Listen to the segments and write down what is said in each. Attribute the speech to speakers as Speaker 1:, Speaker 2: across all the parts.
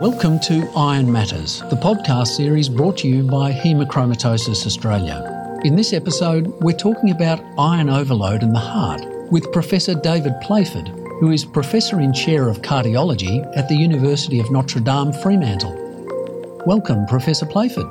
Speaker 1: Welcome to Iron Matters, the podcast series brought to you by Hemochromatosis Australia. In this episode, we're talking about iron overload in the heart with Professor David Playford, who is Professor in Chair of Cardiology at the University of Notre Dame, Fremantle. Welcome, Professor Playford.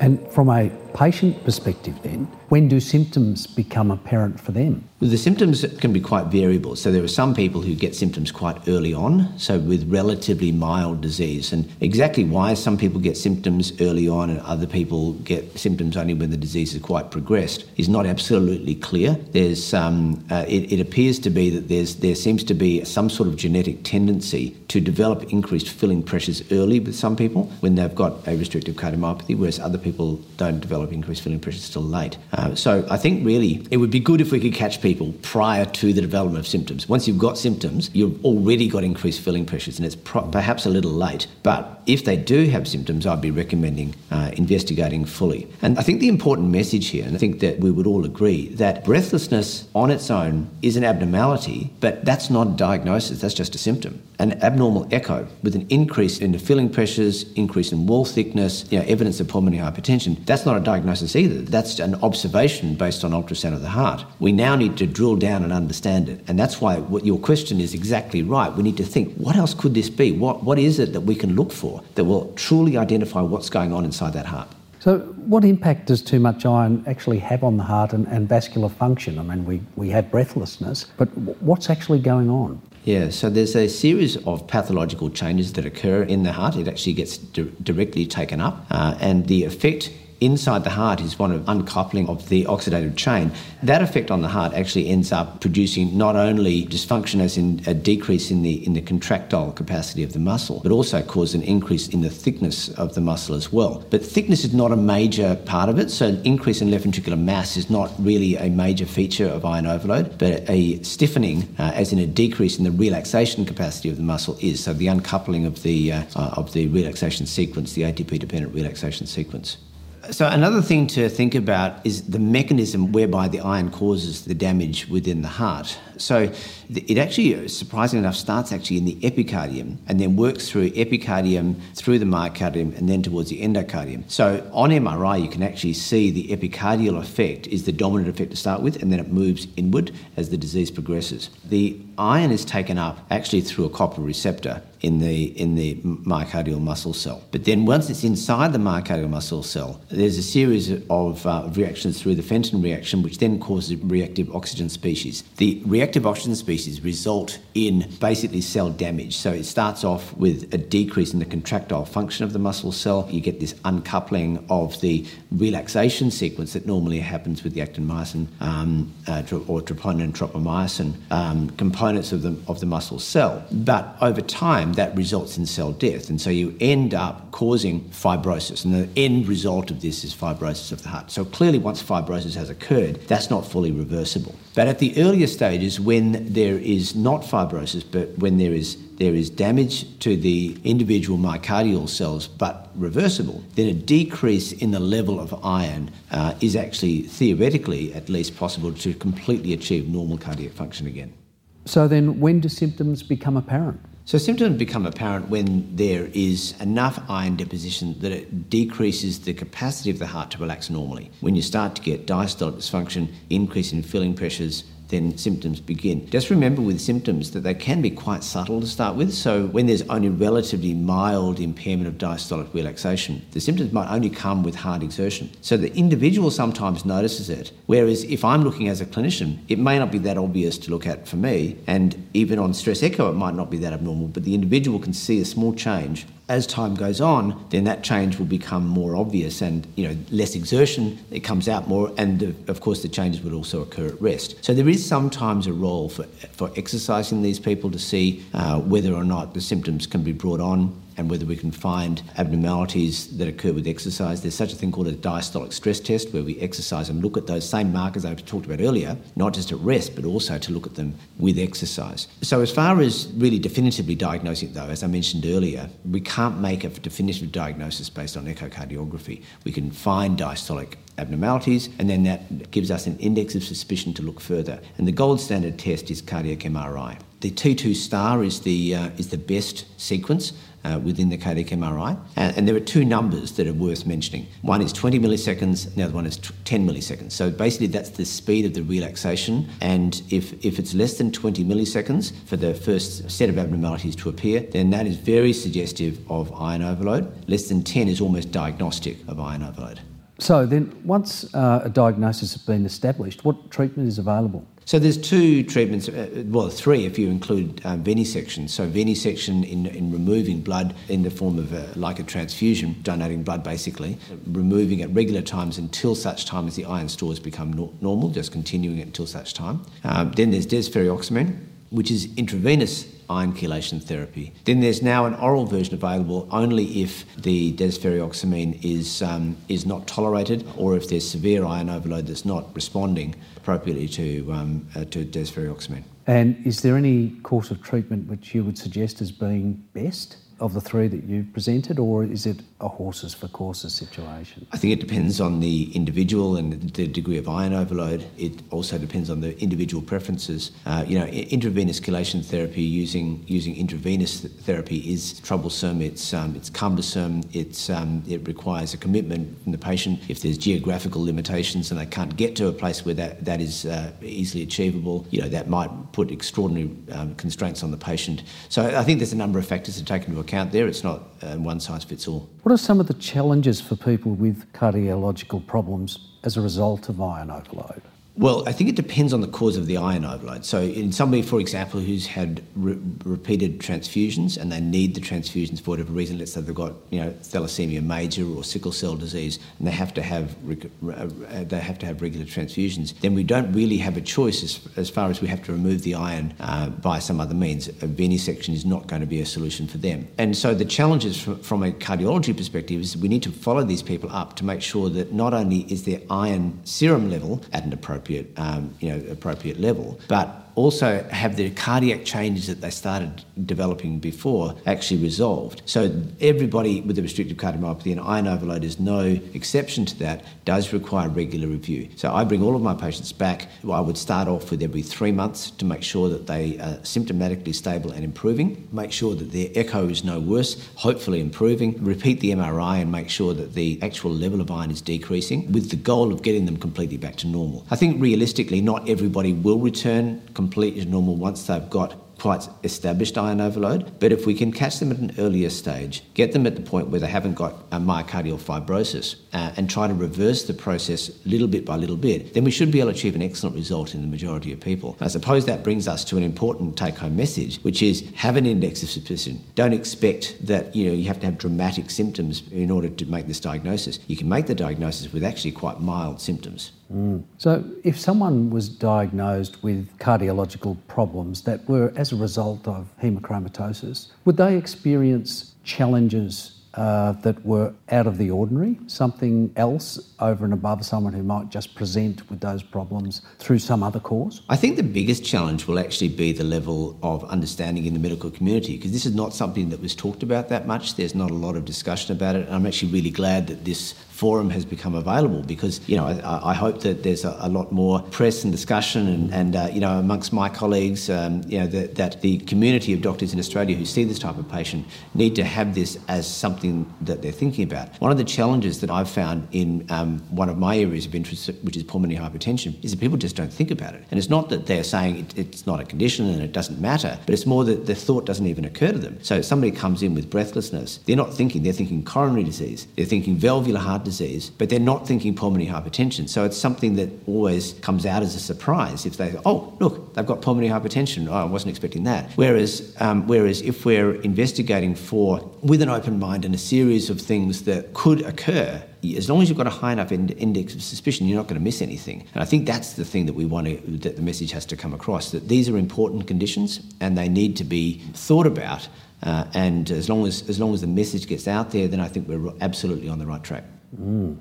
Speaker 2: And from a patient perspective, then, when do symptoms become apparent for them?
Speaker 3: The symptoms can be quite variable. So, there are some people who get symptoms quite early on, so with relatively mild disease. And exactly why some people get symptoms early on and other people get symptoms only when the disease is quite progressed is not absolutely clear. There's, um, uh, it, it appears to be that there's, there seems to be some sort of genetic tendency to develop increased filling pressures early with some people when they've got a restrictive cardiomyopathy, whereas other people don't develop increased filling pressures till late. Uh, so, I think really it would be good if we could catch people people prior to the development of symptoms. Once you've got symptoms, you've already got increased filling pressures, and it's pro- perhaps a little late. But if they do have symptoms, I'd be recommending uh, investigating fully. And I think the important message here, and I think that we would all agree, that breathlessness on its own is an abnormality, but that's not a diagnosis, that's just a symptom. An abnormal echo with an increase in the filling pressures, increase in wall thickness, you know, evidence of pulmonary hypertension, that's not a diagnosis either. That's an observation based on ultrasound of the heart. We now need to to drill down and understand it. And that's why what your question is exactly right. We need to think what else could this be? What, what is it that we can look for that will truly identify what's going on inside that heart?
Speaker 2: So, what impact does too much iron actually have on the heart and, and vascular function? I mean, we, we have breathlessness, but what's actually going on?
Speaker 3: Yeah, so there's a series of pathological changes that occur in the heart. It actually gets di- directly taken up, uh, and the effect inside the heart is one of uncoupling of the oxidative chain. That effect on the heart actually ends up producing not only dysfunction as in a decrease in the in the contractile capacity of the muscle, but also cause an increase in the thickness of the muscle as well. But thickness is not a major part of it, so an increase in left ventricular mass is not really a major feature of iron overload, but a stiffening, uh, as in a decrease in the relaxation capacity of the muscle, is. So the uncoupling of the uh, uh, of the relaxation sequence, the ATP dependent relaxation sequence. So, another thing to think about is the mechanism whereby the iron causes the damage within the heart. So, it actually, uh, surprisingly enough, starts actually in the epicardium and then works through epicardium, through the myocardium, and then towards the endocardium. So, on MRI, you can actually see the epicardial effect is the dominant effect to start with, and then it moves inward as the disease progresses. The iron is taken up actually through a copper receptor in the in the myocardial muscle cell. But then once it's inside the myocardial muscle cell, there's a series of uh, reactions through the Fenton reaction, which then causes reactive oxygen species. The reactive oxygen species result in basically cell damage. So it starts off with a decrease in the contractile function of the muscle cell. You get this uncoupling of the relaxation sequence that normally happens with the actin-myosin um, uh, or troponin and tropomyosin um, components of the of the muscle cell. But over time, that results in cell death. And so you end up causing fibrosis. And the end result of this is fibrosis of the heart. So clearly, once fibrosis has occurred, that's not fully reversible. But at the earlier stages, when there is not fibrosis, but when there is there is damage to the individual myocardial cells but reversible, then a decrease in the level of iron uh, is actually theoretically at least possible to completely achieve normal cardiac function again.
Speaker 2: So then, when do symptoms become apparent?
Speaker 3: So symptoms become apparent when there is enough iron deposition that it decreases the capacity of the heart to relax normally. When you start to get diastolic dysfunction, increase in filling pressures, then symptoms begin. Just remember with symptoms that they can be quite subtle to start with. So when there's only relatively mild impairment of diastolic relaxation, the symptoms might only come with hard exertion. So the individual sometimes notices it, whereas if I'm looking as a clinician, it may not be that obvious to look at for me, and even on stress echo, it might not be that abnormal, but the individual can see a small change as time goes on, then that change will become more obvious and, you know, less exertion, it comes out more, and the, of course the changes would also occur at rest. So there is sometimes a role for, for exercising these people to see uh, whether or not the symptoms can be brought on and whether we can find abnormalities that occur with exercise. There's such a thing called a diastolic stress test where we exercise and look at those same markers I talked about earlier, not just at rest, but also to look at them with exercise. So, as far as really definitively diagnosing it, though, as I mentioned earlier, we can't make a definitive diagnosis based on echocardiography. We can find diastolic abnormalities, and then that gives us an index of suspicion to look further. And the gold standard test is cardiac MRI the T2 star is the, uh, is the best sequence uh, within the cardiac MRI. And, and, there are two numbers that are worth mentioning. One is 20 milliseconds, and the other one is 10 milliseconds. So basically, that's the speed of the relaxation. And if, if it's less than 20 milliseconds for the first set of abnormalities to appear, then that is very suggestive of iron overload. Less than 10 is almost diagnostic of iron overload.
Speaker 2: So then, once uh, a diagnosis has been established, what treatment is available?
Speaker 3: So there's two treatments, uh, well, three if you include um, venesection. So venesection in, in removing blood in the form of a, like a transfusion, donating blood basically, removing at regular times until such time as the iron stores become no- normal, just continuing it until such time. Um, then there's desferrioxamine, which is intravenous iron chelation therapy. Then there's now an oral version available only if the desferrioxamine is, um, is not tolerated or if there's severe iron overload that's not responding appropriately to, um, uh, to desferrioxamine.
Speaker 2: And is there any course of treatment which you would suggest as being best? Of the three that you presented, or is it a horses for courses situation?
Speaker 3: I think it depends on the individual and the degree of iron overload. It also depends on the individual preferences. Uh, you know, intravenous chelation therapy using using intravenous therapy is troublesome. It's um, it's cumbersome. It's um, it requires a commitment from the patient. If there's geographical limitations and they can't get to a place where that that is uh, easily achievable, you know, that might put extraordinary um, constraints on the patient. So I think there's a number of factors to take into account there. It's not uh, one size fits all.
Speaker 2: What are some of the challenges for people with cardiological problems as a result of iron overload?
Speaker 3: Well, I think it depends on the cause of the iron overload. So, in somebody, for example, who's had re- repeated transfusions and they need the transfusions for whatever reason, let's say they've got you know thalassemia major or sickle cell disease, and they have to have uh, they have to have regular transfusions, then we don't really have a choice as, as far as we have to remove the iron uh, by some other means. A venesection is not going to be a solution for them. And so, the challenges from, from a cardiology perspective is we need to follow these people up to make sure that not only is their iron serum level at an appropriate appropriate, um, you know, appropriate level, but also have the cardiac changes that they started developing before actually resolved. So everybody with a restrictive cardiomyopathy and iron overload is no exception to that, does require regular review. So I bring all of my patients back. I would start off with every three months to make sure that they are symptomatically stable and improving, make sure that their echo is no worse, hopefully improving, repeat the MRI and make sure that the actual level of iron is decreasing with the goal of getting them completely back to normal. I think realistically, not everybody will return completely to normal once they've got quite established iron overload. But if we can catch them at an earlier stage, get them at the point where they haven't got a myocardial fibrosis, uh, and try to reverse the process little bit by little bit, then we should be able to achieve an excellent result in the majority of people. I suppose that brings us to an important take-home message, which is have an index of suspicion. Don't expect that you know you have to have dramatic symptoms in order to make this diagnosis. You can make the diagnosis with actually quite mild symptoms.
Speaker 2: Mm. So, if someone was diagnosed with cardiological problems that were as a result of hemochromatosis, would they experience challenges uh, that were out of the ordinary, something else over and above someone who might just present with those problems through some other cause?
Speaker 3: I think the biggest challenge will actually be the level of understanding in the medical community because this is not something that was talked about that much. There's not a lot of discussion about it, and I'm actually really glad that this forum has become available because you know I, I hope that there's a, a, lot more press and discussion and, and uh, you know amongst my colleagues um, you know that, that the community of doctors in Australia who see this type of patient need to have this as something that they're thinking about. One of the challenges that I've found in um, one of my areas of interest, which is pulmonary hypertension, is that people just don't think about it. And it's not that they're saying it, it's not a condition and it doesn't matter, but it's more that the thought doesn't even occur to them. So somebody comes in with breathlessness, they're not thinking, they're thinking coronary disease, they're thinking valvular heart disease, but they're not thinking pulmonary hypertension. So it's something that always comes out as a surprise if they, oh, look, they've got pulmonary hypertension. Oh, I wasn't expecting that. Whereas, um, whereas if we're investigating for, with an open mind and a series of things that could occur, as long as you've got a high enough index of suspicion, you're not going to miss anything. And I think that's the thing that we want to, that the message has to come across that these are important conditions and they need to be thought about. Uh, and as long as, as long as the message gets out there, then I think we're absolutely on the right track.
Speaker 2: Mm.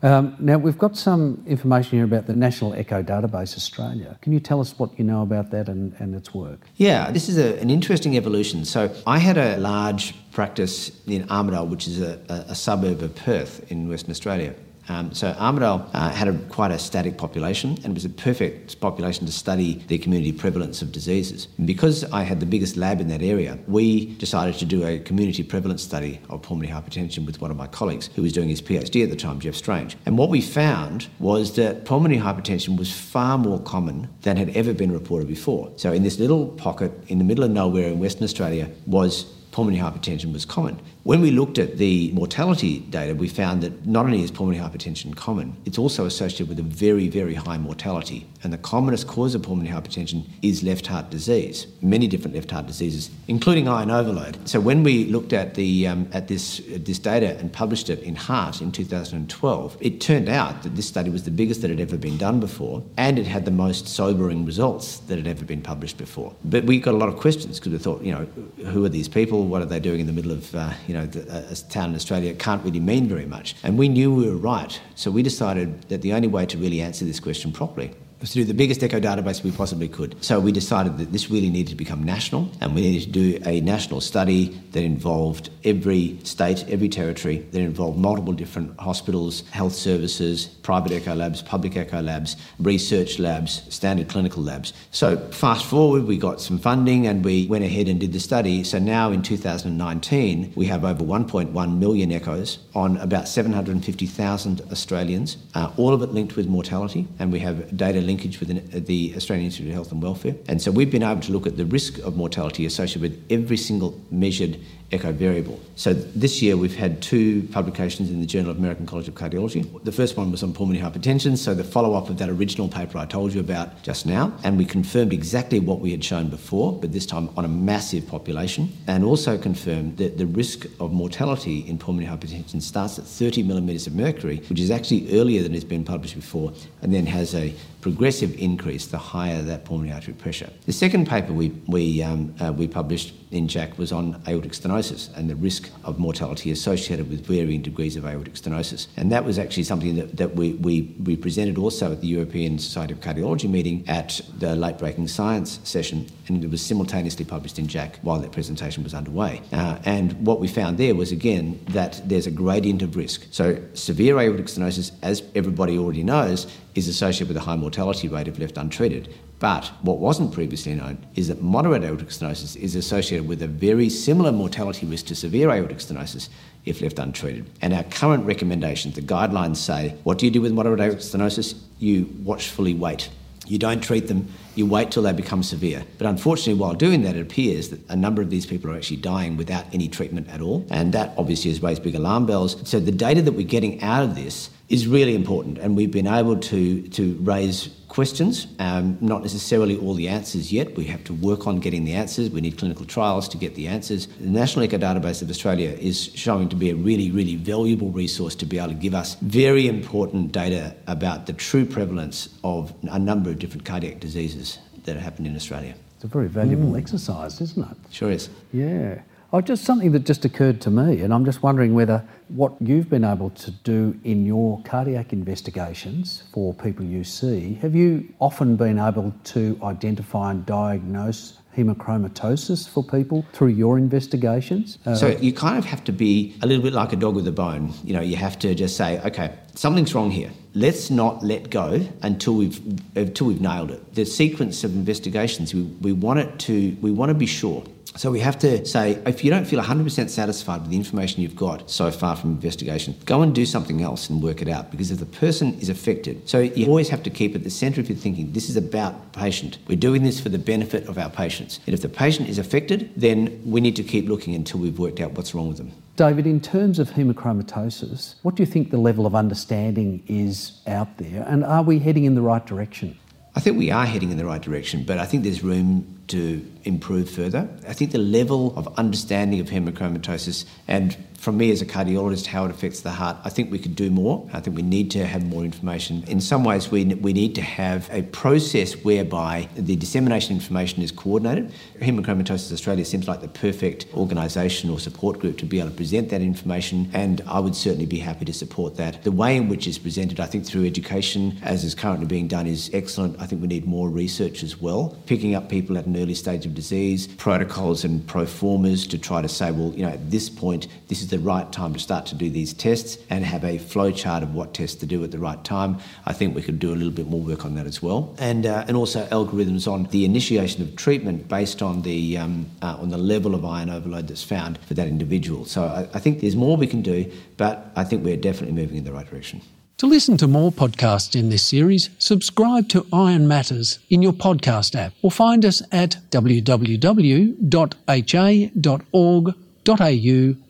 Speaker 2: Um, now, we've got some information here about the National Echo Database Australia. Can you tell us what you know about that and, and its work?
Speaker 3: Yeah, this is a, an interesting evolution. So, I had a large practice in Armadale, which is a, a, a suburb of Perth in Western Australia. Um, so Armadale uh, had a, quite a static population and it was a perfect population to study the community prevalence of diseases. And because I had the biggest lab in that area, we decided to do a community prevalence study of pulmonary hypertension with one of my colleagues who was doing his PhD at the time, Geoff Strange. And what we found was that pulmonary hypertension was far more common than had ever been reported before. So in this little pocket in the middle of nowhere in Western Australia was pulmonary hypertension was common. When we looked at the mortality data, we found that not only is pulmonary hypertension common, it's also associated with a very, very high mortality. And the commonest cause of pulmonary hypertension is left heart disease, many different left heart diseases, including iron overload. So when we looked at the um, at this this data and published it in Heart in 2012, it turned out that this study was the biggest that had ever been done before, and it had the most sobering results that had ever been published before. But we got a lot of questions because we thought, you know, who are these people? What are they doing in the middle of uh, you know know, a town in Australia It can't really mean very much. And we knew we were right. So we decided that the only way to really answer this question properly to do the biggest echo database we possibly could. So we decided that this really needed to become national, and we needed to do a national study that involved every state, every territory, that involved multiple different hospitals, health services, private echo labs, public echo labs, research labs, standard clinical labs. So fast forward, we got some funding and we went ahead and did the study. So now in 2019, we have over 1.1 million echoes on about 750,000 Australians, uh, all of it linked with mortality, and we have data linkage with the Australian Institute of Health and Welfare. And so we've been able to look at the risk of mortality associated with every single measured echo variable. So this year we've had two publications in the Journal of American College of Cardiology. The first one was on pulmonary hypertension, so the follow up of that original paper I told you about just now, and we confirmed exactly what we had shown before, but this time on a massive population, and also confirmed that the risk of mortality in pulmonary hypertension starts at 30 millimetres of mercury, which is actually earlier than has been published before, and then has a progressive increase the higher that pulmonary artery pressure. The second paper we, we, um, uh, we published in JACC was on aortic stenosis and the risk of mortality associated with varying degrees of aortic stenosis. And that was actually something that, that we, we, we presented also at the European Society of Cardiology meeting at the late breaking science session, and it was simultaneously published in JACC while that presentation was underway. Uh, and what we found there was again that there's a gradient of risk. So severe aortic stenosis, as everybody already knows, is associated with a high mortality rate if left untreated. But what wasn't previously known is that moderate aortic stenosis is associated with a very similar mortality risk to severe aortic stenosis if left untreated. And our current recommendations, the guidelines say, what do you do with moderate aortic stenosis? You watchfully wait. You don't treat them, you wait till they become severe. But unfortunately, while doing that, it appears that a number of these people are actually dying without any treatment at all. And that obviously has raised big alarm bells. So the data that we're getting out of this is really important, and we've been able to, to raise questions, um, not necessarily all the answers yet. We have to work on getting the answers. We need clinical trials to get the answers. The National Echo Database of Australia is showing to be a really, really valuable resource to be able to give us very important data about the true prevalence of a number of different cardiac diseases that happen in Australia.
Speaker 2: It's a very valuable mm. exercise, isn't it?
Speaker 3: Sure is.
Speaker 2: Yeah. Oh, just something that just occurred to me, and I'm just wondering whether what you've been able to do in your cardiac investigations for people you see, have you often been able to identify and diagnose hemochromatosis for people through your investigations?
Speaker 3: Uh, so you kind of have to be a little bit like a dog with a bone. You know, you have to just say, okay, something's wrong here. Let's not let go until we've until we've nailed it. The sequence of investigations, we, we want it to we want to be sure so we have to say, if you don't feel 100% satisfied with the information you've got so far from investigation, go and do something else and work it out. Because if the person is affected, so you always have to keep at the centre of your thinking, this is about patient. We're doing this for the benefit of our patients. And if the patient is affected, then we need to keep looking until we've worked out what's wrong with them.
Speaker 2: David, in terms of hemochromatosis, what do you think the level of understanding is out there? And are we heading in the right direction?
Speaker 3: I think we are heading in the right direction, but I think there's room to improve further. I think the level of understanding of hemochromatosis and from me as a cardiologist, how it affects the heart, I think we could do more. I think we need to have more information. In some ways, we, we need to have a process whereby the dissemination information is coordinated. Hemochromatosis Australia seems like the perfect organisation or support group to be able to present that information, and I would certainly be happy to support that. The way in which it's presented, I think through education, as is currently being done, is excellent. I think we need more research as well, picking up people at an early stage of disease, protocols and pro formas to try to say, well, you know, at this point, this is the right time to start to do these tests and have a flow chart of what tests to do at the right time. I think we could do a little bit more work on that as well. And, uh, and also algorithms on the initiation of treatment based on the, um, uh, on the level of iron overload that's found for that individual. So I, I think there's more we can do, but I think we're definitely moving in the right direction.
Speaker 2: To listen to more podcasts in this series, subscribe to Iron Matters in your podcast app or find us at www.ha.org.au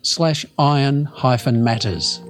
Speaker 2: slash iron-matters.